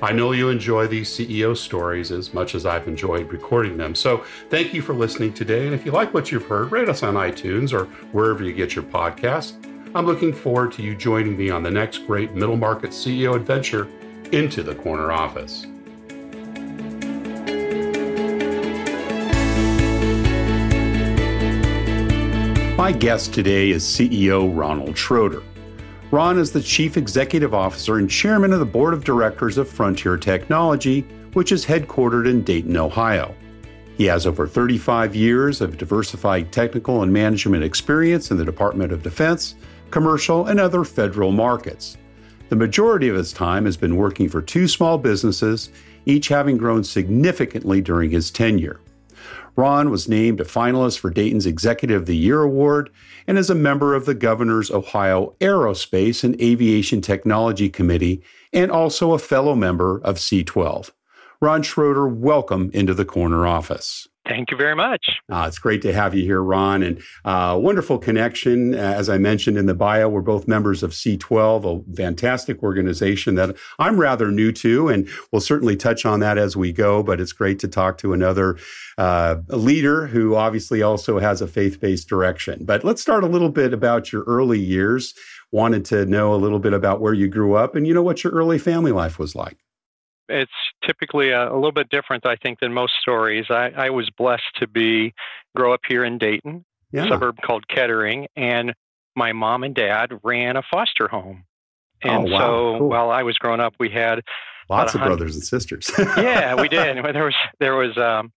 I know you enjoy these CEO stories as much as I've enjoyed recording them. So thank you for listening today. And if you like what you've heard, rate us on iTunes or wherever you get your podcasts. I'm looking forward to you joining me on the next great middle market CEO adventure into the corner office. My guest today is CEO Ronald Schroeder. Ron is the Chief Executive Officer and Chairman of the Board of Directors of Frontier Technology, which is headquartered in Dayton, Ohio. He has over 35 years of diversified technical and management experience in the Department of Defense, commercial, and other federal markets. The majority of his time has been working for two small businesses, each having grown significantly during his tenure. Ron was named a finalist for Dayton's Executive of the Year Award and is a member of the Governor's Ohio Aerospace and Aviation Technology Committee and also a fellow member of C12. Ron Schroeder, welcome into the corner office. Thank you very much. Uh, it's great to have you here, Ron, and uh, wonderful connection. Uh, as I mentioned in the bio, we're both members of C12, a fantastic organization that I'm rather new to, and we'll certainly touch on that as we go. But it's great to talk to another uh, leader who obviously also has a faith based direction. But let's start a little bit about your early years. Wanted to know a little bit about where you grew up and, you know, what your early family life was like it's typically a, a, little bit different, I think, than most stories. I, I was blessed to be grow up here in Dayton, yeah. a suburb called Kettering, and my mom and dad ran a foster home. And oh, wow. so cool. while I was growing up, we had lots of brothers and sisters. yeah, we did. There was there was um,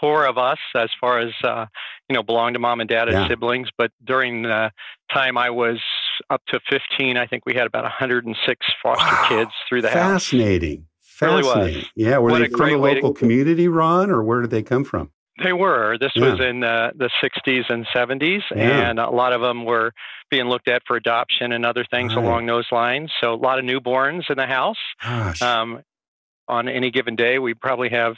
four of us as far as uh, you know belonged to mom and dad as yeah. siblings. But during the time I was up to 15, I think we had about 106 foster wow. kids through the Fascinating. house. Fascinating. Really yeah, were what they from the local community, Ron, or where did they come from? They were. This yeah. was in uh, the 60s and 70s, yeah. and a lot of them were being looked at for adoption and other things right. along those lines. So a lot of newborns in the house. Um, on any given day, we probably have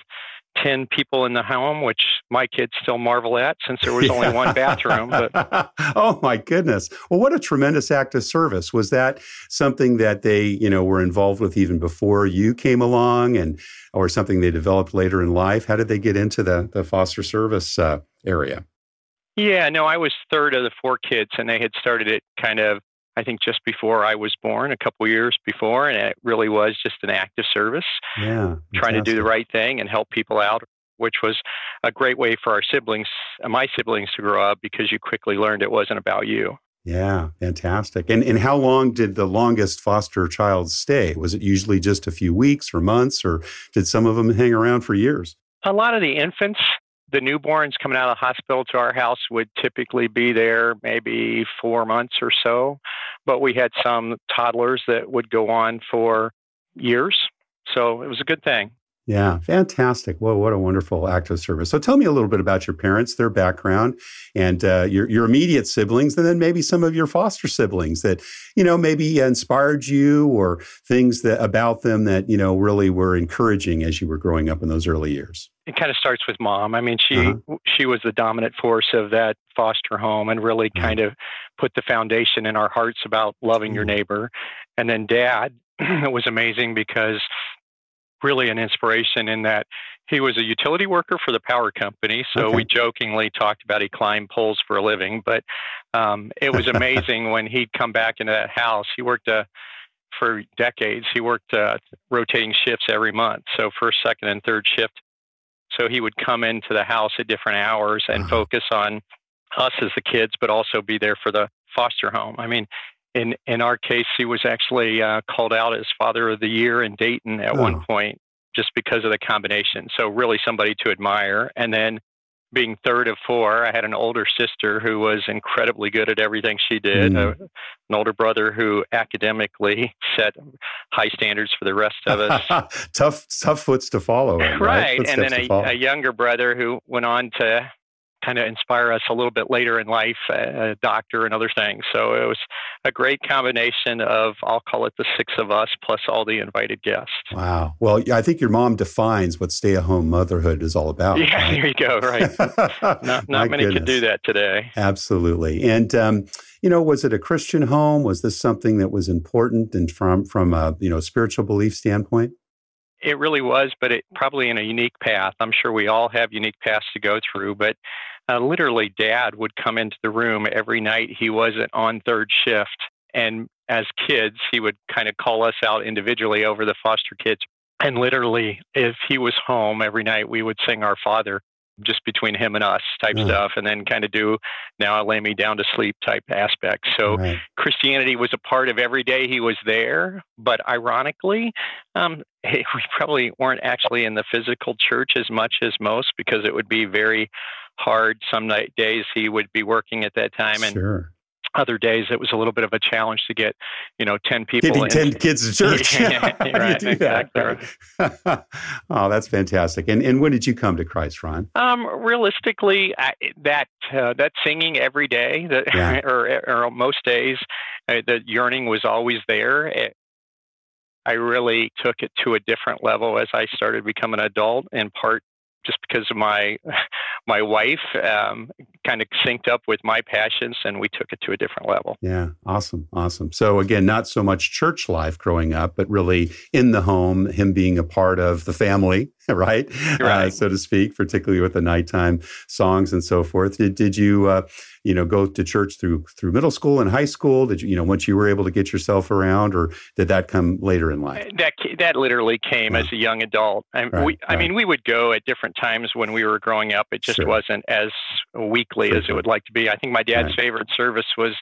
10 people in the home, which my kids still marvel at since there was only one bathroom. But oh my goodness. Well, what a tremendous act of service. Was that something that they, you know, were involved with even before you came along and or something they developed later in life? How did they get into the, the foster service uh, area? Yeah, no, I was third of the four kids and they had started it kind of I think just before I was born, a couple years before, and it really was just an active service. Yeah, trying to do the right thing and help people out, which was a great way for our siblings, uh, my siblings, to grow up because you quickly learned it wasn't about you. Yeah, fantastic. And and how long did the longest foster child stay? Was it usually just a few weeks or months, or did some of them hang around for years? A lot of the infants the newborns coming out of the hospital to our house would typically be there maybe four months or so, but we had some toddlers that would go on for years. So it was a good thing. Yeah, fantastic. Well, what a wonderful act of service. So tell me a little bit about your parents, their background, and uh, your, your immediate siblings, and then maybe some of your foster siblings that, you know, maybe inspired you or things that about them that, you know, really were encouraging as you were growing up in those early years. It kind of starts with mom. I mean, she uh-huh. she was the dominant force of that foster home and really kind of put the foundation in our hearts about loving mm-hmm. your neighbor. And then dad was amazing because really an inspiration in that he was a utility worker for the power company. So okay. we jokingly talked about he climbed poles for a living, but um, it was amazing when he'd come back into that house. He worked uh, for decades. He worked uh, rotating shifts every month, so first, second, and third shift. So he would come into the house at different hours and uh-huh. focus on us as the kids, but also be there for the foster home. I mean, in in our case, he was actually uh, called out as Father of the Year in Dayton at oh. one point, just because of the combination. So really, somebody to admire. And then being third of four, I had an older sister who was incredibly good at everything she did, mm. uh, an older brother who academically set high standards for the rest of us. tough, tough foots to follow. Right, right. and then a, a, younger brother who went on to kind of inspire us a little bit later in life, a doctor and other things. So it was a great combination of, I'll call it the six of us plus all the invited guests. Wow. Well, I think your mom defines what stay at home motherhood is all about. Yeah, right? there you go. Right. not, not many goodness. can do that today. Absolutely. And, um, you know, was it a Christian home? Was this something that was important and from, from a, you know, spiritual belief standpoint? It really was, but it probably in a unique path. I'm sure we all have unique paths to go through, but uh, literally, dad would come into the room every night. He wasn't on third shift. And as kids, he would kind of call us out individually over the foster kids. And literally, if he was home every night, we would sing Our Father just between him and us type stuff and then kind of do now I lay me down to sleep type aspects. So right. Christianity was a part of every day he was there, but ironically, um, we probably weren't actually in the physical church as much as most because it would be very hard. Some night days he would be working at that time, and sure. other days it was a little bit of a challenge to get, you know, ten people. Getting ten kids to church. right, do exactly. That, right? oh, that's fantastic. And and when did you come to Christ, Ron? Um, realistically, I, that uh, that singing every day, that, yeah. or, or most days, uh, the yearning was always there. It, I really took it to a different level as I started becoming an adult, in part just because of my my wife um, kind of synced up with my passions and we took it to a different level. Yeah awesome awesome. So again not so much church life growing up but really in the home him being a part of the family right, right. Uh, so to speak particularly with the nighttime songs and so forth. Did, did you uh, you know go to church through through middle school and high school? Did you you know once you were able to get yourself around or did that come later in life? That that literally came yeah. as a young adult. And right, we i mean we would go at different times when we were growing up. It just sure. wasn't as weekly as it would like to be i think my dad's right. favorite service was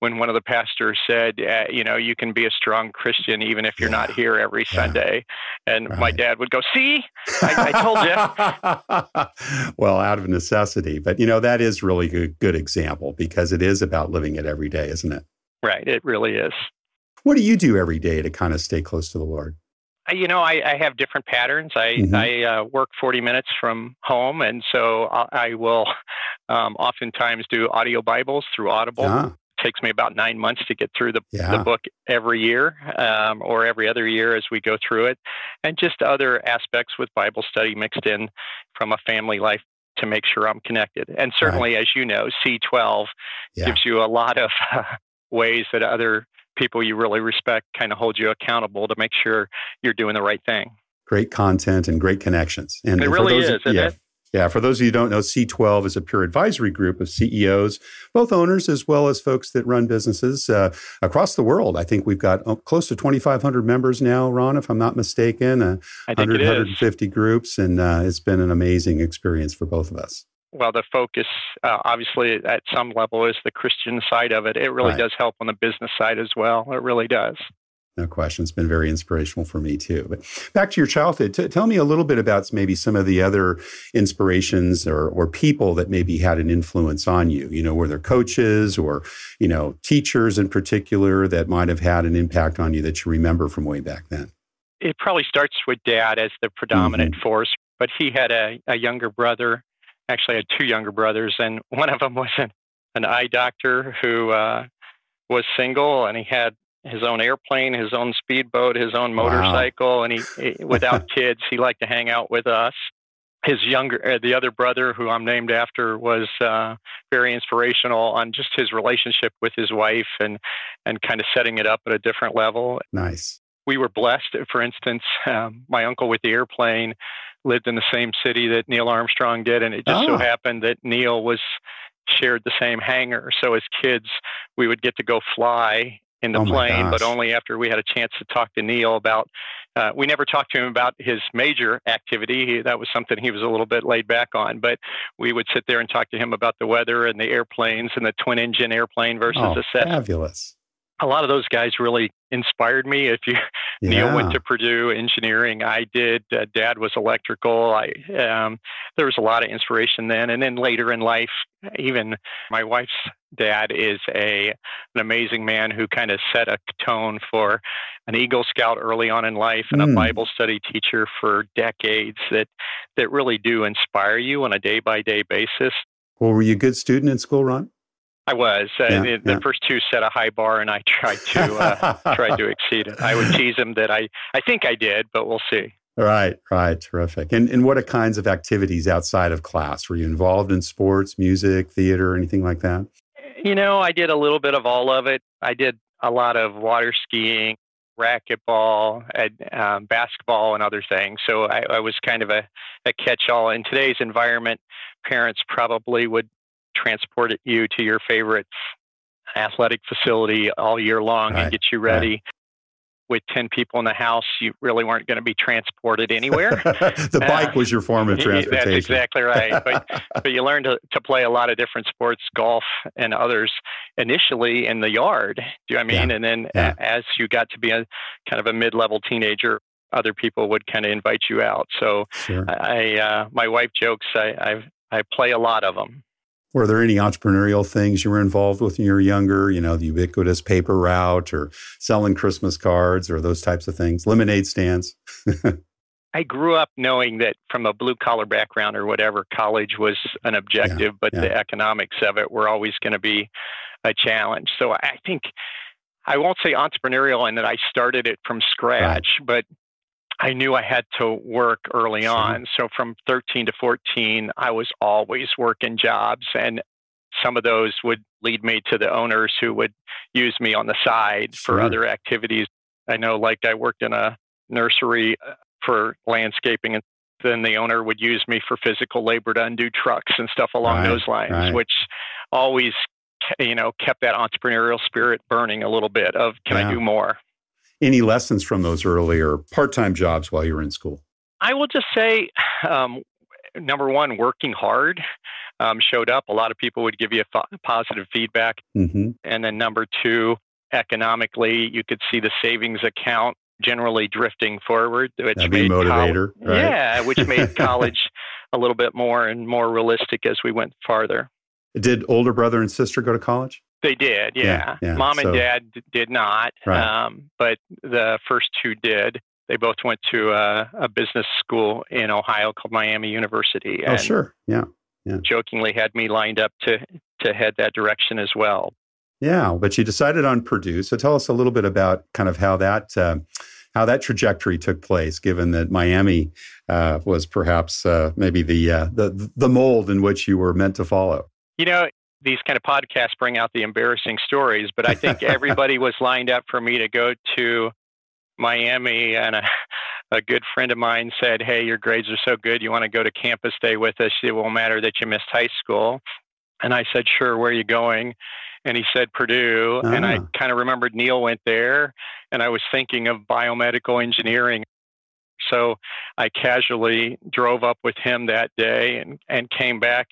when one of the pastors said, uh, you know, you can be a strong Christian even if you're yeah. not here every yeah. Sunday. And right. my dad would go, see, I, I told you. well, out of necessity. But, you know, that is really a good example because it is about living it every day, isn't it? Right. It really is. What do you do every day to kind of stay close to the Lord? You know, I, I have different patterns. I, mm-hmm. I uh, work 40 minutes from home, and so I, I will um, oftentimes do audio Bibles through Audible. Ah takes me about nine months to get through the, yeah. the book every year um, or every other year as we go through it, and just other aspects with Bible study mixed in from a family life to make sure I'm connected. And certainly, right. as you know, C12 yeah. gives you a lot of uh, ways that other people you really respect kind of hold you accountable to make sure you're doing the right thing. Great content and great connections. And it really is, yeah, it? Yeah, for those of you who don't know, C12 is a peer advisory group of CEOs, both owners as well as folks that run businesses uh, across the world. I think we've got oh, close to 2,500 members now, Ron, if I'm not mistaken, uh, 100, 150 groups, and uh, it's been an amazing experience for both of us. Well, the focus, uh, obviously, at some level, is the Christian side of it. It really right. does help on the business side as well. It really does. No question. It's been very inspirational for me too. But back to your childhood, t- tell me a little bit about maybe some of the other inspirations or, or people that maybe had an influence on you. You know, were there coaches or, you know, teachers in particular that might have had an impact on you that you remember from way back then? It probably starts with dad as the predominant mm-hmm. force, but he had a, a younger brother. Actually, I had two younger brothers, and one of them was an, an eye doctor who uh, was single, and he had his own airplane, his own speedboat, his own motorcycle, wow. and he, he without kids, he liked to hang out with us. His younger, uh, the other brother, who I'm named after, was uh, very inspirational on just his relationship with his wife and and kind of setting it up at a different level. Nice. We were blessed. For instance, um, my uncle with the airplane lived in the same city that Neil Armstrong did, and it just oh. so happened that Neil was shared the same hangar. So as kids, we would get to go fly in the oh plane, but only after we had a chance to talk to Neil about uh, we never talked to him about his major activity. He, that was something he was a little bit laid back on. But we would sit there and talk to him about the weather and the airplanes and the twin engine airplane versus oh, the set. Fabulous a lot of those guys really inspired me. If you yeah. Neil went to Purdue engineering, I did. Uh, Dad was electrical. I um, there was a lot of inspiration then, and then later in life, even my wife's dad is a an amazing man who kind of set a tone for an Eagle Scout early on in life and mm. a hmm. Bible study teacher for decades that that really do inspire you on a day by day basis. Well, were you a good student in school, Ron? I was. Uh, yeah, the, yeah. first two set a high bar, and I tried to uh, tried to exceed it. I would tease him that I I think I did, but we'll see. Right, right, terrific. And and what kinds of activities outside of class were you involved in? Sports, music, theater, anything like that? You know, I did a little bit of all of it. I did a lot of water skiing, racquetball, and, um, basketball, and other things. So I, I was kind of a, a catch-all. In today's environment, parents probably would transport you to your favorite athletic facility all year long right. and get you ready. Right. With 10 people in the house, you really weren't going to be transported anywhere. the bike uh, was your form of transportation. That's exactly right. But, but you learned to, to play a lot of different sports, golf and others, initially in the yard. Do you know I mean? Yeah. And then yeah. as you got to be a kind of a mid level teenager, other people would kind of invite you out. So sure. I, uh, my wife jokes, I, I, I play a lot of them. Were there any entrepreneurial things you were involved with when you were younger? You know, the ubiquitous paper route or selling Christmas cards or those types of things, lemonade stands? I grew up knowing that from a blue collar background or whatever, college was an objective, yeah, but yeah. the economics of it were always going to be a challenge. So I think I won't say entrepreneurial in that I started it from scratch, right. but I knew I had to work early on. So from 13 to 14, I was always working jobs. And some of those would lead me to the owners who would use me on the side sure. for other activities. I know, like, I worked in a nursery uh, for landscaping, and then the owner would use me for physical labor to undo trucks and stuff along right, those lines, right. which always you know kept that entrepreneurial spirit burning a little bit of can yeah. i do more any lessons from those earlier part-time jobs while you were in school? I will just say, um, number one, working hard um, showed up. A lot of people would give you a positive feedback, mm-hmm. and then number two, economically, you could see the savings account generally drifting forward, which That'd made motivator, right? yeah, which made college a little bit more and more realistic as we went farther. Did older brother and sister go to college? They did, yeah. yeah, yeah. Mom so, and dad did not, right. um, but the first two did. They both went to a, a, business school in Ohio called Miami University. oh, sure, yeah, yeah. Jokingly had me lined up to to head that direction as well. Yeah, but you decided on Purdue. So tell us a little bit about kind of how that. Uh, how that trajectory took place, given that Miami uh, was perhaps uh, maybe the, uh, the the mold in which you were meant to follow. You know, these kind of podcasts bring out the embarrassing stories, but I think everybody was lined up for me to go to Miami and a, a, good friend of mine said, Hey, your grades are so good. You want to go to campus day with us? It won't matter that you missed high school. And I said, Sure, where are you going? And he said, Purdue. And I ah. kind of remembered Neil went there. And I was thinking of biomedical engineering. So I casually drove up with him that day and, and came back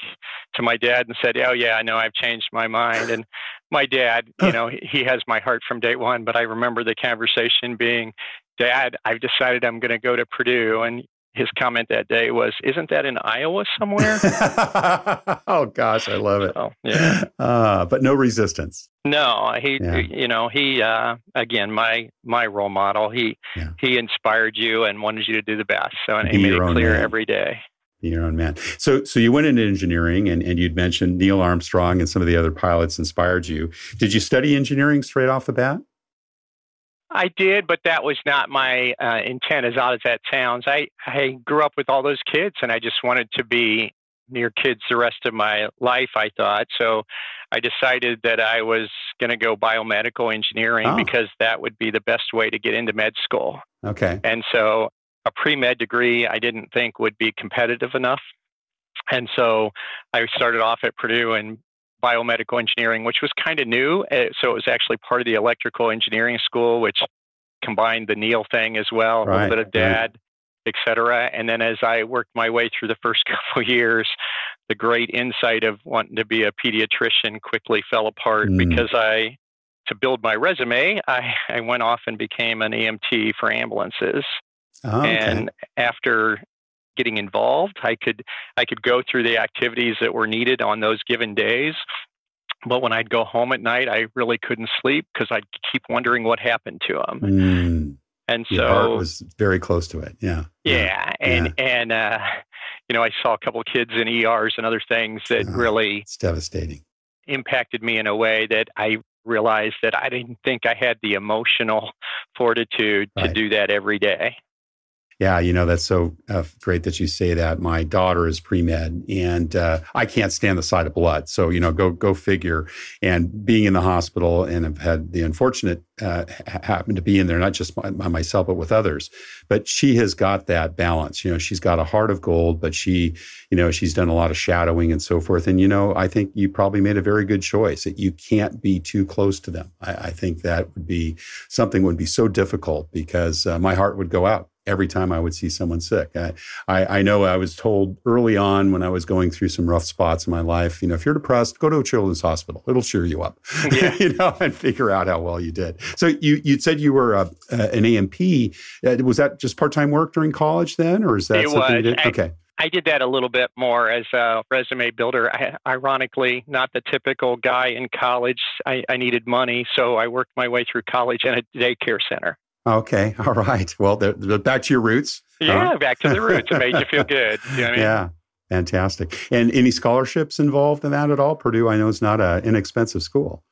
to my dad and said, Oh, yeah, I know I've changed my mind. And my dad, you know, he has my heart from day one, but I remember the conversation being, Dad, I've decided I'm going to go to Purdue. And his comment that day was, "Isn't that in Iowa somewhere?" oh gosh, I love it. So, yeah, uh, but no resistance. No, he, yeah. you know, he uh, again, my my role model. He yeah. he inspired you and wanted you to do the best. So and he made it clear man. every day. Be your own man. So so you went into engineering, and and you'd mentioned Neil Armstrong and some of the other pilots inspired you. Did you study engineering straight off the bat? I did, but that was not my uh, intent. As odd as that sounds, I I grew up with all those kids, and I just wanted to be near kids the rest of my life. I thought so. I decided that I was going to go biomedical engineering oh. because that would be the best way to get into med school. Okay. And so a pre med degree I didn't think would be competitive enough. And so I started off at Purdue and biomedical engineering, which was kind of new. Uh, so it was actually part of the electrical engineering school, which combined the Neil thing as well, right, a little bit of dad, right. et cetera. And then as I worked my way through the first couple years, the great insight of wanting to be a pediatrician quickly fell apart mm. because I, to build my resume, I, I went off and became an EMT for ambulances. Oh, okay. And after getting involved, I could I could go through the activities that were needed on those given days. But when I'd go home at night, I really couldn't sleep because I'd keep wondering what happened to them. Mm. And Your so heart was very close to it. Yeah. Yeah. yeah. And, yeah. and, uh, you know, I saw a couple of kids in ERs and other things that uh, really it's devastating impacted me in a way that I realized that I didn't think I had the emotional fortitude right. to do that every day. Yeah, you know, that's so uh, great that you say that. My daughter is pre med and uh, I can't stand the sight of blood. So, you know, go, go figure. And being in the hospital and have had the unfortunate uh, happen to be in there, not just by, by, myself, but with others. But she has got that balance. You know, she's got a heart of gold, but she, you know, she's done a lot of shadowing and so forth. And, you know, I think you probably made a very good choice that you can't be too close to them. I, I think that would be something would be so difficult because uh, my heart would go out every time I would see someone sick. I, I, I, know I was told early on when I was going through some rough spots in my life, you know, if you're depressed, go to a children's hospital. It'll cheer you up, yeah. you know, and figure out how well you did. So you you said you were uh, uh, an A&P. Uh, was that just part time work during college then, or is that it something was. you did? I, okay. I did that a little bit more as a resume builder. I, ironically, not the typical guy in college. I, I needed money, so I worked my way through college in a daycare center. Okay. All right. Well, they're, they're back to your roots. Yeah, huh? back to the roots. It made you feel good. You know I mean? Yeah. Fantastic. And any scholarships involved in that at all? Purdue, I know, is not an inexpensive school.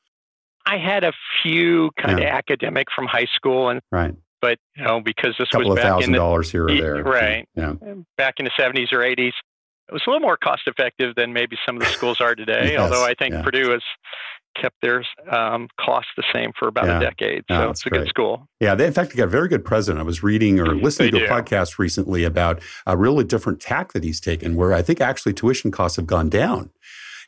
I had a few kind yeah. of academic from high school, and right. But you know, because this was back thousand in the, dollars here or there, right? Yeah. Back in the seventies or eighties, it was a little more cost effective than maybe some of the schools are today. yes. Although I think yeah. Purdue is kept their um, costs the same for about yeah. a decade. So it's a great. good school. Yeah, they in fact they got a very good president. I was reading or mm, listening they to do. a podcast recently about a really different tack that he's taken, where I think actually tuition costs have gone down.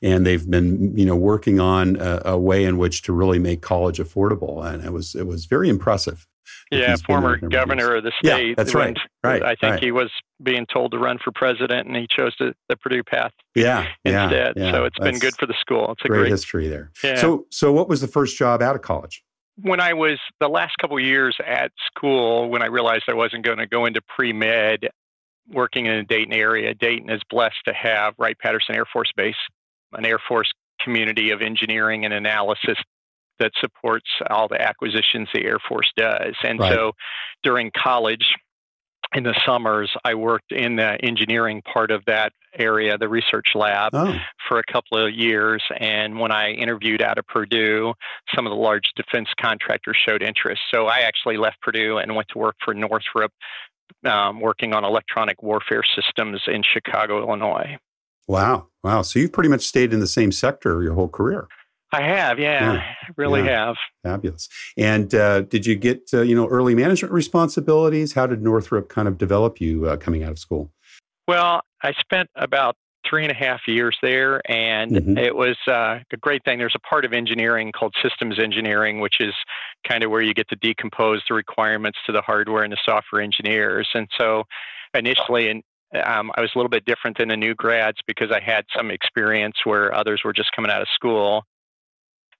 And they've been, you know, working on a, a way in which to really make college affordable, and it was it was very impressive. Yeah, former governor of the state. Yeah, that's right. Right. I think right. he was being told to run for president, and he chose the, the Purdue path. Yeah, instead. Yeah, yeah. So it's that's been good for the school. It's a great, great history there. Yeah. So, so what was the first job out of college? When I was the last couple years at school, when I realized I wasn't going to go into pre med, working in the Dayton area, Dayton is blessed to have Wright Patterson Air Force Base, an Air Force community of engineering and analysis that supports all the acquisitions the Air Force does. And right. so during college, in the summers, I worked in the engineering part of that area, the research lab, oh. for a couple of years. And when I interviewed out of Purdue, some of the large defense contractors showed interest. So I actually left Purdue and went to work for Northrop, um, working on electronic warfare systems in Chicago, Illinois. Wow. Wow. So you've pretty much stayed in the same sector your whole career. I have, yeah, yeah. Really yeah. have. Fabulous. And uh, did you get uh, you know early management responsibilities? How did Northrop kind of develop you uh, coming out of school? Well, I spent about three and a half years there, and mm-hmm. it was uh, a great thing. There's a part of engineering called systems engineering, which is kind of where you get to decompose the requirements to the hardware and the software engineers. And so, initially, in um, I was a little bit different than the new grads because I had some experience where others were just coming out of school.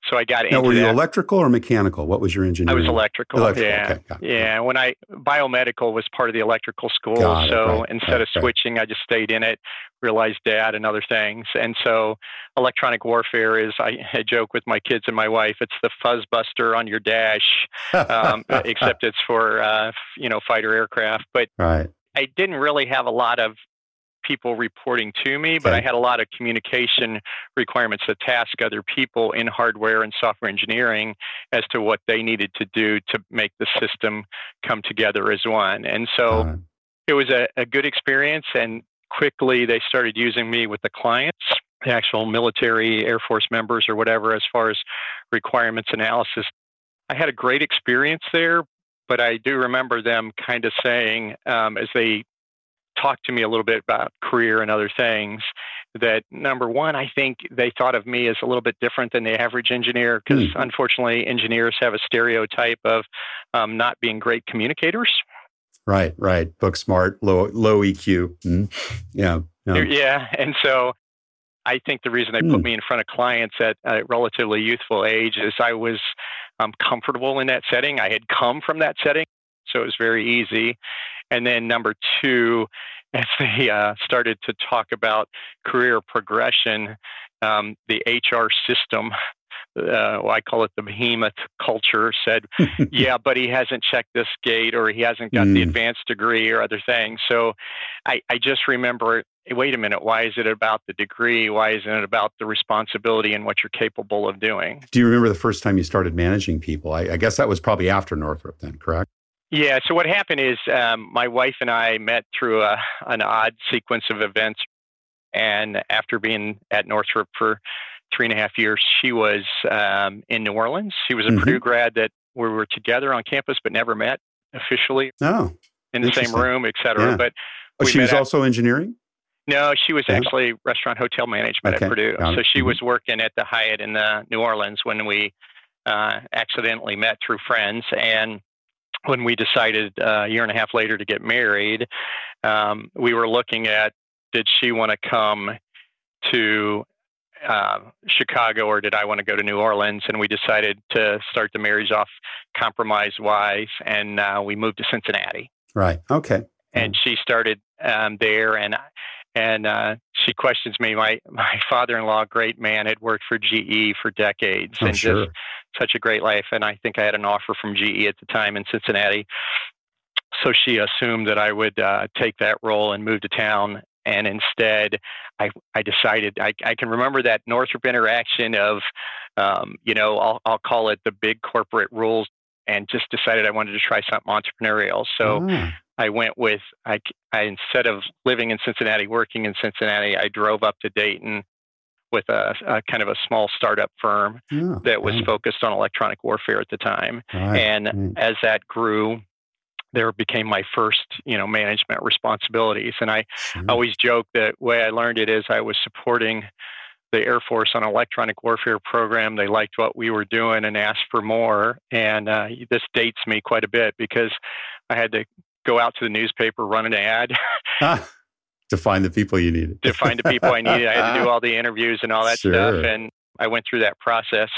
So I got now, into were you that. electrical or mechanical? What was your engineering? I was electrical. electrical. Yeah, okay, yeah. When I biomedical was part of the electrical school, got so right, instead right, of switching, I just stayed in it. Realized dad and other things, and so electronic warfare is. I, I joke with my kids and my wife. It's the fuzz buster on your dash, um, except it's for uh, you know fighter aircraft. But right. I didn't really have a lot of people reporting to me, but okay. I had a lot of communication requirements to task other people in hardware and software engineering as to what they needed to do to make the system come together as one. And so it was a, a good experience, and quickly they started using me with the clients. The actual military, Air Force members, or whatever, as far as requirements analysis. I had a great experience there, but I do remember them kind of saying, um, as they talked to me a little bit about career and other things. that number one, I think they thought of me as a little bit different than the average engineer because mm. unfortunately, engineers have a stereotype of um, not being great communicators. Right, right. Book smart, low low EQ. Mm. Yeah, yeah, yeah. And so I think the reason they mm. put hmm. me in front of clients at a relatively youthful age is I was um, comfortable in that setting. I had come from that setting, so it was very easy. And then number two, as they uh, started to talk about career progression, um, the HR system, uh, well, I call it the behemoth culture, said, yeah, but he hasn't checked this gate or he hasn't got mm. the advanced degree or other things. So I, I just remember wait a minute, why is it about the degree? Why isn't it about the responsibility and what you're capable of doing? Do you remember the first time you started managing people? I, I guess that was probably after Northrop, then, correct? Yeah. So what happened is um, my wife and I met through a, an odd sequence of events, and after being at Northrop for three and a half years, she was um, in New Orleans. She was a mm-hmm. Purdue grad that we were together on campus but never met officially. Oh, in the same room, et cetera. Yeah. But oh, she was also engineering. No, she was actually restaurant hotel management okay. at Purdue. So she mm-hmm. was working at the Hyatt in the New Orleans when we uh, accidentally met through friends and when we decided uh, a year and a half later to get married, um, we were looking at did she want to come to uh, Chicago or did I want to go to New Orleans? And we decided to start the marriage off compromise wise, and uh, we moved to Cincinnati. Right. Okay. And she started um, there, and and uh, she questions me. My my father-in-law, great man, had worked for GE for decades, oh, and sure. just such a great life. And I think I had an offer from GE at the time in Cincinnati. So she assumed that I would uh, take that role and move to town. And instead, I, I decided I, I can remember that Northrop interaction of, um, you know, I'll, I'll call it the big corporate rules and just decided I wanted to try something entrepreneurial. So oh. I went with I, I instead of living in Cincinnati, working in Cincinnati, I drove up to Dayton with a, a kind of a small startup firm oh, that was focused on electronic warfare at the time. Right. And right. as that grew, there became my first, you know, management responsibilities. And I sure. always joke that way I learned it is I was supporting the Air Force on electronic warfare program. They liked what we were doing and asked for more. And uh, this dates me quite a bit because I had to go out to the newspaper, run an ad. To find the people you needed. to find the people I needed. I had to do all the interviews and all that sure. stuff. And I went through that process,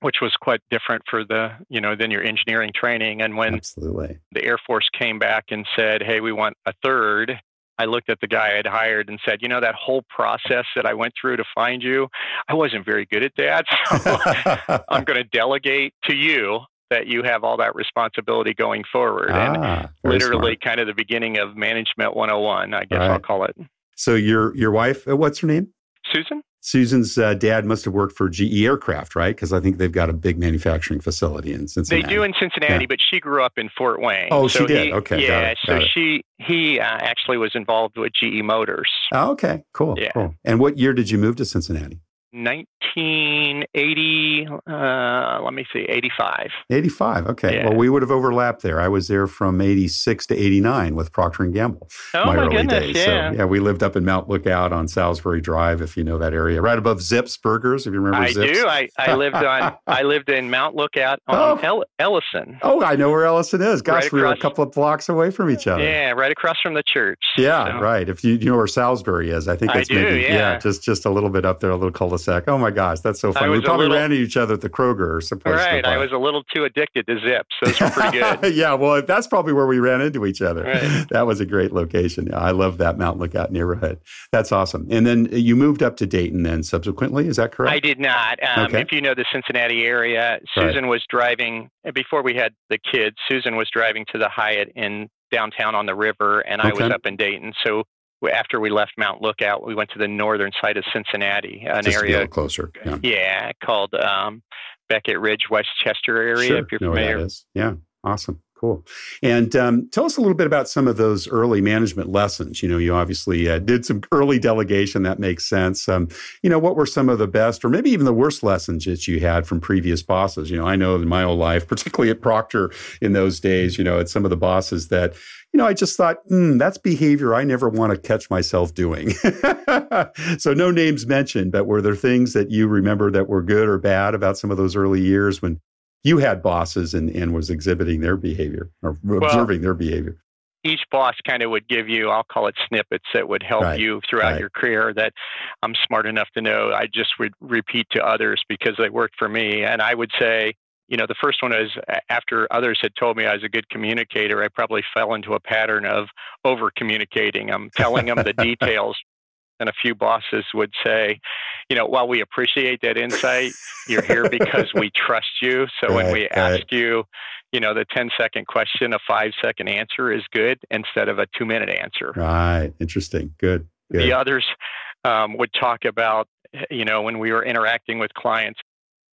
which was quite different for the, you know, than your engineering training. And when Absolutely. the Air Force came back and said, hey, we want a third, I looked at the guy I had hired and said, you know, that whole process that I went through to find you, I wasn't very good at that. So I'm going to delegate to you that you have all that responsibility going forward. Ah, and literally smart. kind of the beginning of management 101, I guess right. I'll call it. So your your wife, uh, what's her name? Susan. Susan's uh, dad must have worked for GE Aircraft, right? Because I think they've got a big manufacturing facility in Cincinnati. They do in Cincinnati, yeah. but she grew up in Fort Wayne. Oh, so she did. He, okay. Yeah. Got it, got so it. she he uh, actually was involved with GE Motors. Oh, okay. Cool. Yeah. Cool. And what year did you move to Cincinnati? 1980, uh, let me see, 85. 85. Okay. Yeah. Well, we would have overlapped there. I was there from 86 to 89 with Procter and Gamble. Oh, my, my early goodness, days. Yeah. So, yeah, we lived up in Mount Lookout on Salisbury Drive, if you know that area, right above Zips Burgers, if you remember I Zips. do. I, I lived on, I lived in Mount Lookout on oh. El- Ellison. Oh, I know where Ellison is. Gosh, right we were a couple of blocks away from each other. Yeah, right across from the church. Yeah, so. right. If you, you know where Salisbury is, I think that's I do, maybe, yeah. yeah, just, just a little bit up there, a little cul-de-sac. Oh my gosh, that's so funny. We probably little, ran into each other at the Kroger or someplace. Right. I was a little too addicted to zips. Those were pretty good. yeah. Well, that's probably where we ran into each other. Right. That was a great location. Yeah, I love that Mount Lookout neighborhood. That's awesome. And then you moved up to Dayton then subsequently. Is that correct? I did not. Um, okay. If you know the Cincinnati area, Susan right. was driving, before we had the kids, Susan was driving to the Hyatt in downtown on the river, and okay. I was up in Dayton. So after we left Mount Lookout, we went to the northern side of Cincinnati, an Just area closer. Yeah, yeah called um, Beckett Ridge, Westchester area. Sure. If you're know familiar, that is. yeah, awesome. cool. And um, tell us a little bit about some of those early management lessons. You know, you obviously uh, did some early delegation. That makes sense. Um, you know, what were some of the best, or maybe even the worst lessons that you had from previous bosses? You know, I know in my own life, particularly at Procter in those days, you know, at some of the bosses that you know, I just thought, mm, that's behavior I never want to catch myself doing. so, no names mentioned, but were there things that you remember that were good or bad about some of those early years when you had bosses and, and was exhibiting their behavior or well, observing their behavior? Each boss kind of would give you, I'll call it snippets that would help right. you throughout right. your career that I'm smart enough to know I just would repeat to others because they worked for me. And I would say, you know, the first one is after others had told me I was a good communicator, I probably fell into a pattern of over communicating. I'm telling them the details. And a few bosses would say, you know, while we appreciate that insight, you're here because we trust you. So right, when we right. ask you, you know, the 10 second question, a five second answer is good instead of a two minute answer. Right. Interesting. Good. good. The others um, would talk about, you know, when we were interacting with clients,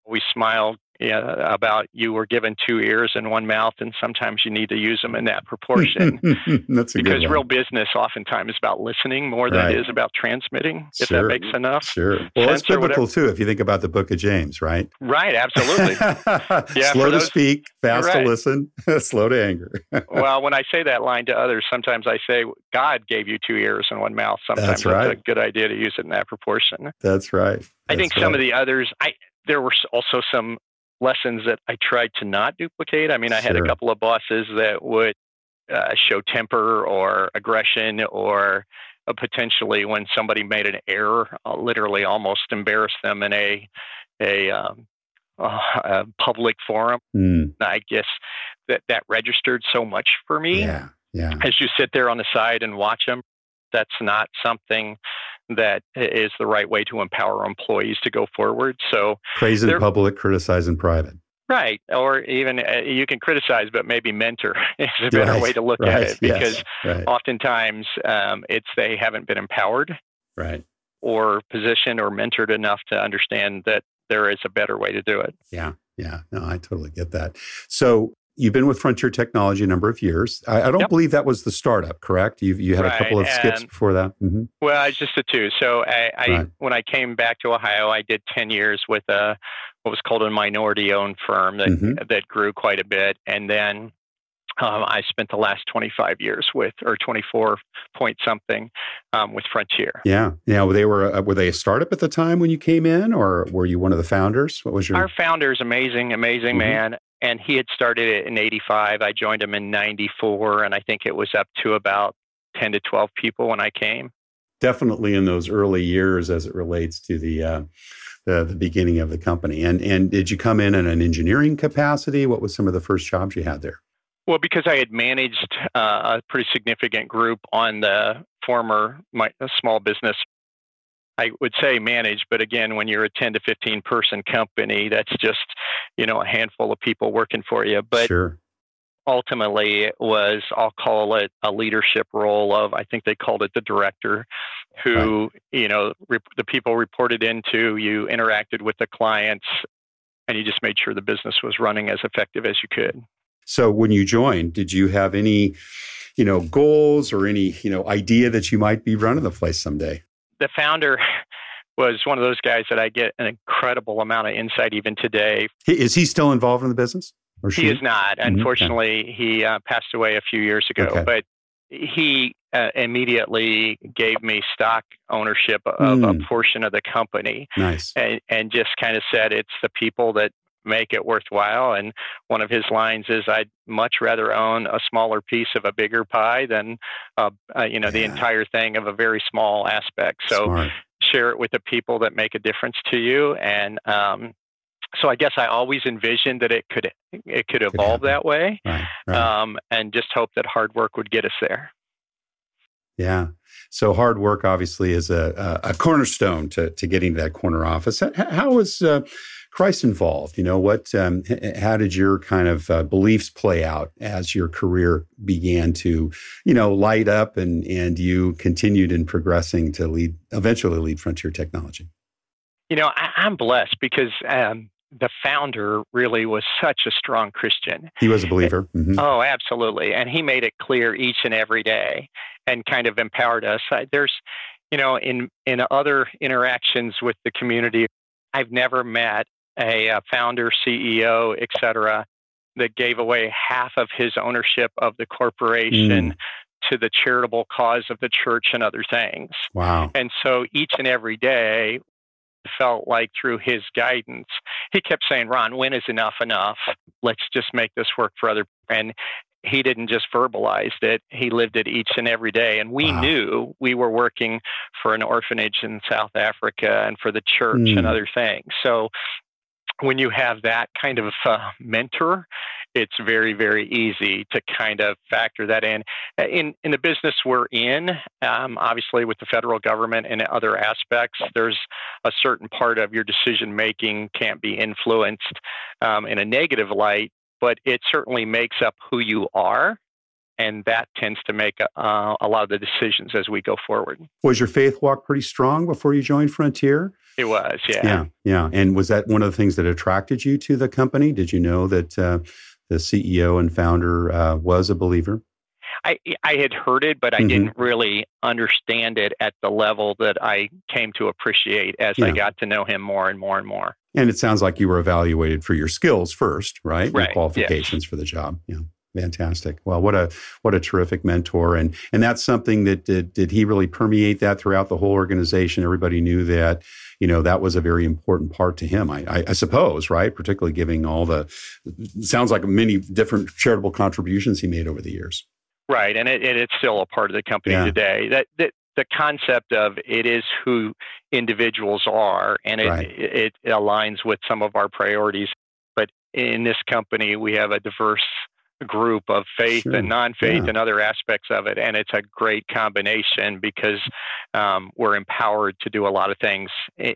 we smiled yeah, about you were given two ears and one mouth, and sometimes you need to use them in that proportion. That's because real business oftentimes is about listening more than right. it is about transmitting. If sure. that makes enough. Sure. Well, it's biblical too. If you think about the Book of James, right? Right. Absolutely. yeah. Slow to speak, fast right. to listen, slow to anger. well, when I say that line to others, sometimes I say God gave you two ears and one mouth. Sometimes That's right. it's a good idea to use it in that proportion. That's right. That's I think right. some of the others, I there were also some lessons that I tried to not duplicate. I mean, I had a couple of bosses that would uh, show temper or aggression or uh, potentially when somebody made an error, uh, literally almost embarrass them in a a, um, a public forum. Mm. I guess that that registered so much for me. Yeah, yeah. As you sit there on the side and watch them, that's not something that is the right way to empower employees to go forward. So praise in public, criticize in private. Right. Or even uh, you can criticize, but maybe mentor is a better right. way to look right. at it because yes. right. oftentimes um, it's they haven't been empowered. Right. Or positioned or mentored enough to understand that there is a better way to do it. Yeah. Yeah. No, I totally get that. So You've been with Frontier Technology a number of years. I, I don't yep. believe that was the startup, correct? You've, you had right. a couple of skips and, before that. Mm-hmm. Well, it's just the two. So I, I right. when I came back to Ohio, I did ten years with a what was called a minority-owned firm that mm-hmm. that grew quite a bit, and then um, I spent the last 25 years with, or 24 point something, um, with Frontier. Yeah, yeah. Well, they were uh, were they a startup at the time when you came in, or were you one of the founders? What was your? Our founder is amazing, amazing mm-hmm. man and he had started it in 85 i joined him in 94 and i think it was up to about 10 to 12 people when i came definitely in those early years as it relates to the uh, the, the beginning of the company and and did you come in in an engineering capacity what was some of the first jobs you had there well because i had managed uh, a pretty significant group on the former my, small business I would say manage, but again, when you're a 10 to 15 person company, that's just, you know, a handful of people working for you. But sure. ultimately, it was, I'll call it a leadership role of, I think they called it the director, who, right. you know, re- the people reported into, you interacted with the clients, and you just made sure the business was running as effective as you could. So when you joined, did you have any, you know, goals or any, you know, idea that you might be running the place someday? the founder was one of those guys that I get an incredible amount of insight even today. Is he still involved in the business? he is not. Mm-hmm. Unfortunately, he uh, passed away a few years ago. Okay. But he uh, immediately gave me stock ownership of mm. a portion of the company. Nice. And, and just kind of said it's the people that make it worthwhile. And one of his lines is, "I'd much rather own a smaller piece of a bigger pie than, uh, uh, you know, yeah. the entire thing of a very small aspect." So Smart. share it with the people that make a difference to you. And um, so I guess I always envisioned that it could it could evolve could that way, right, right. Um, and just hope that hard work would get us there. Yeah. So hard work obviously is a, a, cornerstone to, to getting to that corner office. How, how was uh, Christ involved? You know, what, um, how did your kind of uh, beliefs play out as your career began to, you know, light up and, and you continued in progressing to lead, eventually lead Frontier Technology? You know, I, am blessed because um, the founder really was such a strong Christian. He was a believer. Mm-hmm. Oh, absolutely. And he made it clear each and every day and kind of empowered us. There's, you know, in, in other interactions with the community, I've never met a, a founder, CEO, et cetera, that gave away half of his ownership of the corporation mm. to the charitable cause of the church and other things. Wow. And so each and every day felt like through his guidance, he kept saying, Ron, when is enough enough? Let's just make this work for other and he didn't just verbalize it he lived it each and every day and we wow. knew we were working for an orphanage in south africa and for the church mm. and other things so when you have that kind of uh, mentor, it's very, very easy to kind of factor that in. Uh, in, in the business we're in, um, obviously with the federal government and other aspects, there's a certain part of your decision making can't be influenced um, in a negative light, but it certainly makes up who you are and that tends to make uh, a lot of the decisions as we go forward. Was your faith walk pretty strong before you joined Frontier? It was, yeah. Yeah, yeah. And was that one of the things that attracted you to the company? Did you know that uh, the CEO and founder uh, was a believer? I, I had heard it, but I mm-hmm. didn't really understand it at the level that I came to appreciate as yeah. I got to know him more and more and more. And it sounds like you were evaluated for your skills first, right? Right. Your qualifications yes. for the job. Yeah. Fantastic. Well, what a what a terrific mentor, and and that's something that did did he really permeate that throughout the whole organization? Everybody knew that, you know, that was a very important part to him. I, I, I suppose, right? Particularly giving all the sounds like many different charitable contributions he made over the years. Right, and it, it's still a part of the company yeah. today. That that the concept of it is who individuals are, and it, right. it, it aligns with some of our priorities. But in this company, we have a diverse group of faith sure. and non-faith yeah. and other aspects of it and it's a great combination because um, we're empowered to do a lot of things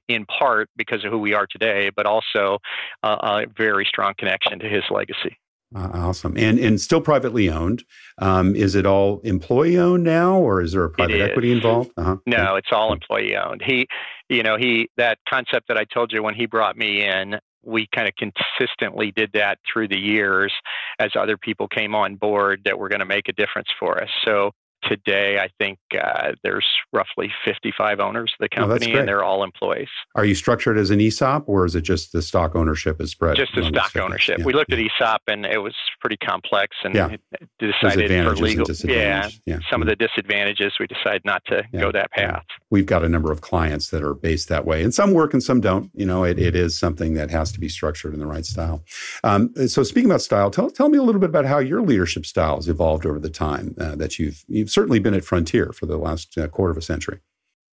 in part because of who we are today but also uh, a very strong connection to his legacy. Uh, awesome. And and still privately owned. Um, is it all employee owned now or is there a private equity involved? Uh-huh. no it's all employee owned he you know he that concept that i told you when he brought me in we kind of consistently did that through the years as other people came on board that were going to make a difference for us. So today, I think uh, there's roughly 55 owners of the oh, company, oh, and they're all employees. Are you structured as an ESOP, or is it just the stock ownership is spread? Just the stock ownership. Yeah, we looked yeah. at ESOP, and it was pretty complex, and yeah. decided for legal. Yeah, yeah, some of the disadvantages, we decided not to go that path. We've got a number of clients that are based that way, and some work and some don't. You know, it, it is something that has to be structured in the right style. Um, so, speaking about style, tell tell me a little bit about how your leadership style has evolved over the time uh, that you've you've certainly been at Frontier for the last uh, quarter of a century.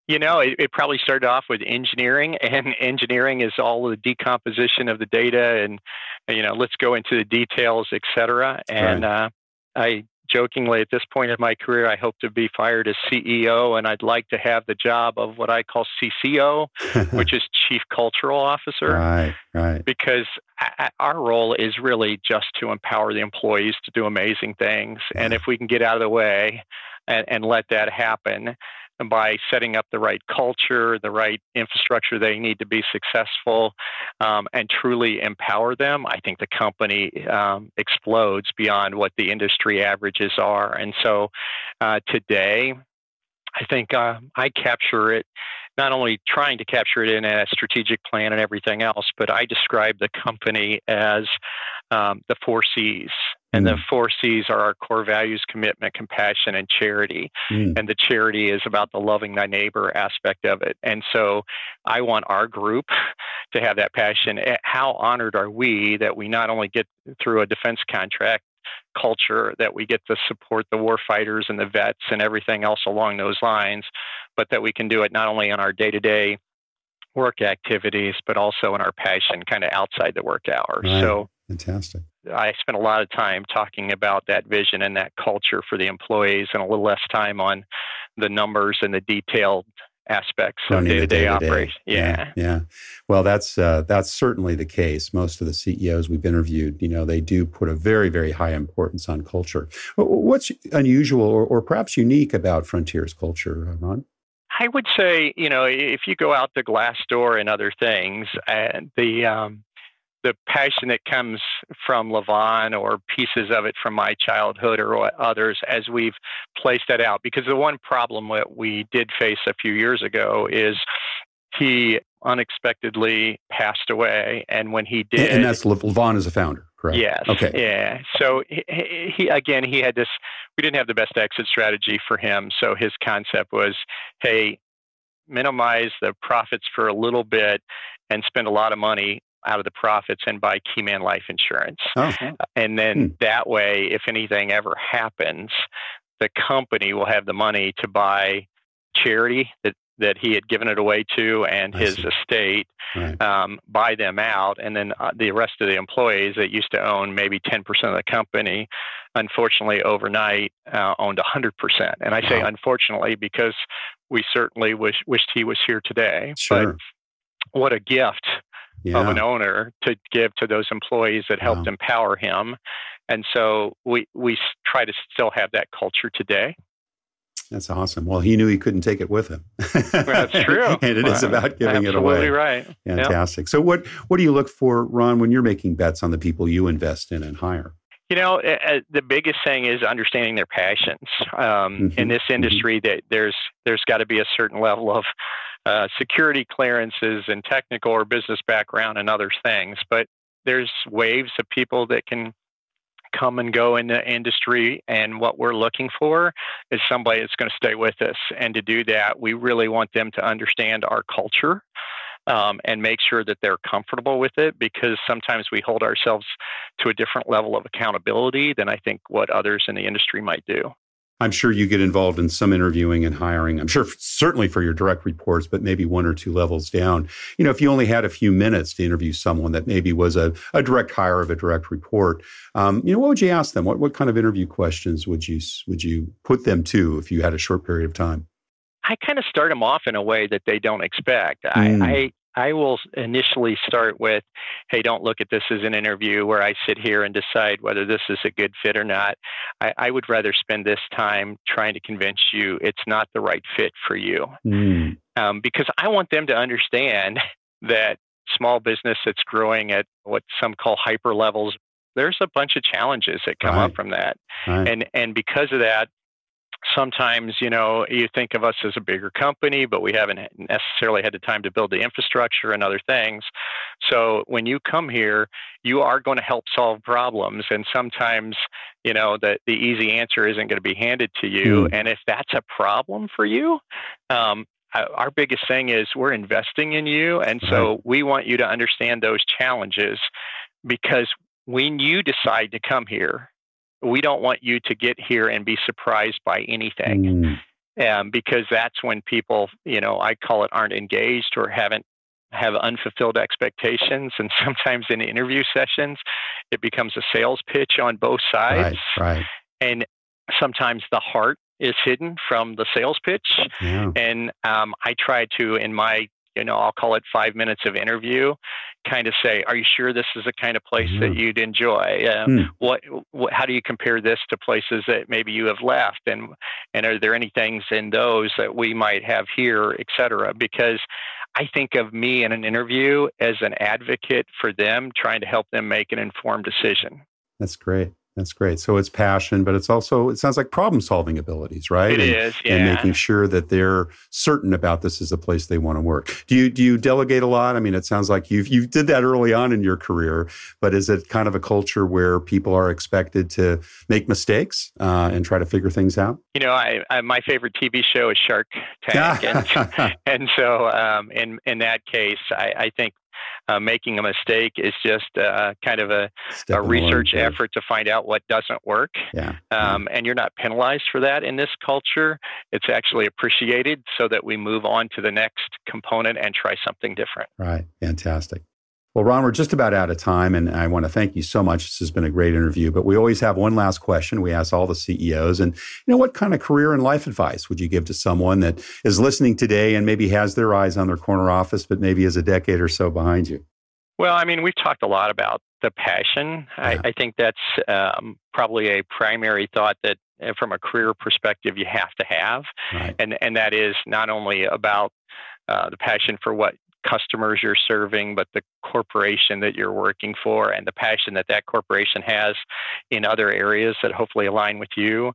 You know, it, it, probably started off with engineering, and engineering is all the decomposition of the data, and you know, let's go into the details, et cetera. And right. uh, I jokingly, at this point in my career, I hope to be fired as CEO, and I'd like to have the job of what I call CCO, which is Chief Cultural Officer. Right, right. Because I, our role is really just to empower the employees to do amazing things, yeah. and if we can get out of the way and, and let that happen, by setting up the right culture, the right infrastructure they need to be successful, um, and truly empower them, I think the company um, explodes beyond what the industry averages are. And so uh, today, I think uh, I capture it not only trying to capture it in a strategic plan and everything else, but I describe the company as um, the four C's. And mm. the four C's are our core values commitment, compassion, and charity. Mm. And the charity is about the loving thy neighbor aspect of it. And so I want our group to have that passion. Eh, how honored are we that we not only get through a defense contract culture that we get to support the war fighters and the vets and everything else along those lines, but that we can do it not only in our day to day work activities, but also in our passion kind of outside the work hours. Right. So fantastic. I spent a lot of time talking about that vision and that culture for the employees and a little less time on the numbers and the detailed aspects of day to day operation. Yeah. yeah, yeah. Well, that's uh, that's certainly the case. Most of the CEOs we've interviewed, you know, they do put a very very high importance on culture. What's unusual or, or perhaps unique about Frontier's culture, uh, Ron? I would say, you know, if you go out to Glassdoor and other things, and the um, the passion that comes from Levon or pieces of it from my childhood or others as we've placed that out. Because the one problem that we did face a few years ago is he unexpectedly passed away. And when he did. And that's Levon as a founder, correct? Yes. Okay. Yeah. So he, he, again, he had this, we didn't have the best exit strategy for him. So his concept was hey, minimize the profits for a little bit and spend a lot of money out of the profits and buy Keyman life insurance. Oh, And then hmm. that way, if anything ever happens, the company will have the money to buy charity that, that he had given it away to and I his see. estate, right. um, buy them out. And then uh, the rest of the employees that used to own maybe 10% of the company, unfortunately, overnight uh, owned 100%. And I say wow. unfortunately because we certainly wish, wished he was here today. Sure. But what a gift yeah. of an owner to give to those employees that helped empower him. And so we we try to still have that culture today. That's awesome. Well, he knew he couldn't take it with him. That's true. and it well, is about giving it away. Absolutely right. Fantastic. Yep. So, what what do you look for, Ron, when you're making bets on the people you invest in and hire? You know, uh, the biggest thing is understanding their passions. Um, mm-hmm. In this mm-hmm. industry, mm-hmm. that there's there's got to be a certain level of uh, security clearances and technical or business background and other things. But there's waves of people that can come and go in the industry. And what we're looking for is somebody that's going to stay with us. And to do that, we really want them to understand our culture. Um, and make sure that they're comfortable with it because sometimes we hold ourselves to a different level of accountability than I think what others in the industry might do. I'm sure you get involved in some interviewing and hiring. I'm sure certainly for your direct reports, but maybe one or two levels down. You know, if you only had a few minutes to interview someone that maybe was a, a direct hire of a direct report, um, you know, what would you ask them? What what kind of interview questions would you would you put them to if you had a short period of time? I kind of start them off in a way that they don't expect. Mm. I, I I will initially start with, hey, don't look at this as an interview where I sit here and decide whether this is a good fit or not. I, I would rather spend this time trying to convince you it's not the right fit for you. Mm. Um, because I want them to understand that small business that's growing at what some call hyper levels, there's a bunch of challenges that come right. up from that. Right. And and because of that, sometimes you know you think of us as a bigger company but we haven't necessarily had the time to build the infrastructure and other things so when you come here you are going to help solve problems and sometimes you know the, the easy answer isn't going to be handed to you mm. and if that's a problem for you um, our biggest thing is we're investing in you and so right. we want you to understand those challenges because when you decide to come here we don't want you to get here and be surprised by anything. Mm. Um, because that's when people, you know, I call it aren't engaged or haven't have unfulfilled expectations. And sometimes in interview sessions, it becomes a sales pitch on both sides. Right, right. And sometimes the heart is hidden from the sales pitch. Yeah. And um, I try to, in my you know, I'll call it five minutes of interview, kind of say, are you sure this is the kind of place mm-hmm. that you'd enjoy? Uh, mm. what, what, how do you compare this to places that maybe you have left? And, and are there any things in those that we might have here, et cetera? Because I think of me in an interview as an advocate for them, trying to help them make an informed decision. That's great. That's great. So it's passion, but it's also it sounds like problem solving abilities, right? It and, is, yeah. And making sure that they're certain about this is a place they want to work. Do you do you delegate a lot? I mean, it sounds like you you did that early on in your career, but is it kind of a culture where people are expected to make mistakes uh, and try to figure things out? You know, I, I, my favorite TV show is Shark Tank, and, and so um, in in that case, I, I think uh, making a mistake is just uh, kind of a, a research effort to find out what doesn't work. Yeah. Um, and you're not penalized for that in this culture. It's actually appreciated so that we move on to the next component and try something different. Right. Fantastic. Well, Ron, we're just about out of time, and I want to thank you so much. This has been a great interview, but we always have one last question. We ask all the CEOs, and you know, what kind of career and life advice would you give to someone that is listening today and maybe has their eyes on their corner office, but maybe is a decade or so behind you? Well, I mean, we've talked a lot about the passion. Yeah. I, I, think that's um, probably a primary thought that, uh, from a career perspective, you have to have, right. and and that is not only about uh, the passion for what customers you're serving, but the corporation that you're working for and the passion that that corporation has in other areas that hopefully align with you.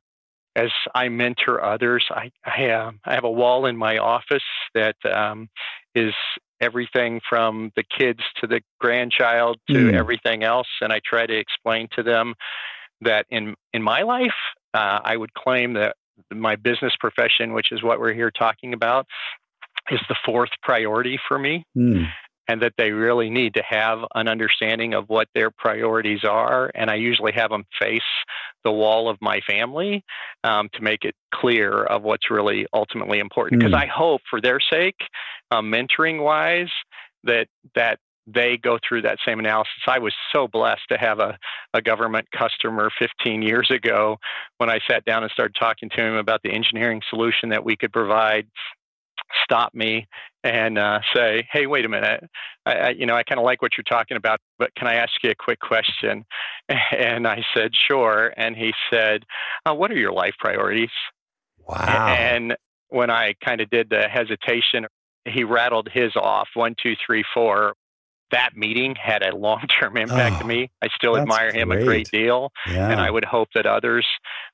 As I mentor others, I, I, uh, I have a wall in my office that um, is everything from the kids to the grandchild to mm. everything else. And I try to explain to them that in, in my life, uh, I would claim that my business profession, which is what we're here talking about, is the fourth priority for me. Mm. And that they really need to have an understanding of what their priorities are. And I usually have them face the wall of my family um, to make it clear of what's really ultimately important. Because mm. I hope, for their sake, um, mentoring wise, that that they go through that same analysis. I was so blessed to have a, a government customer 15 years ago when I sat down and started talking to him about the engineering solution that we could provide stop me and uh, say, "Hey, wait a minute. I, I you know, I kind of like what you're talking about, but can I ask you a quick question?" And I said, "Sure." And he said, uh, "What are your life priorities?" Wow. And when I kind of did the hesitation, he rattled his off one, two, three, four. That meeting had a long term impact oh, to me. I still admire him great. a great deal. Yeah. And I would hope that others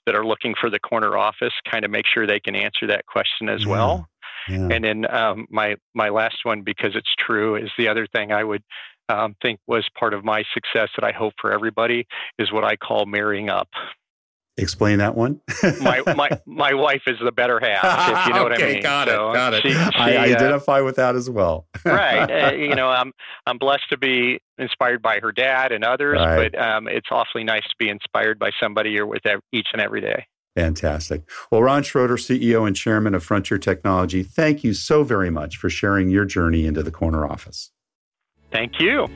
that are looking for the corner office kind of make sure they can answer that question as yeah. well. Yeah. And then um, my my last one, because it's true, is the other thing I would um, think was part of my success that I hope for everybody is what I call marrying up. Explain that one. my my my wife is the better half. If you know okay, what I mean. Got so it. Got it. She, she, I uh, identify uh, with that as well. right. Uh, you know, I'm I'm blessed to be inspired by her dad and others, right. but um, it's awfully nice to be inspired by somebody you're with each and every day. Fantastic. Well, Ron Schroeder, CEO and Chairman of Frontier Technology, thank you so very much for sharing your journey into the corner office. Thank you.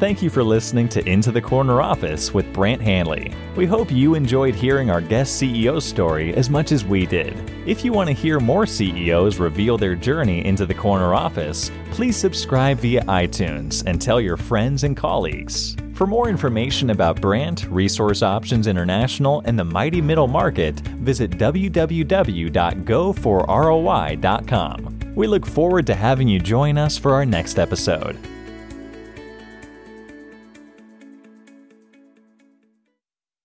Thank you for listening to Into the Corner Office with Brad Handley. We hope you enjoyed hearing our guest CEO story as much as we did. If you want to hear more CEOs reveal their journey into the corner office, please subscribe via iTunes and tell your friends and colleagues. For more information about Brad, Resource Options International, and the mighty middle market, visit www.go4roi.com. We look forward to having you join us for our next episode.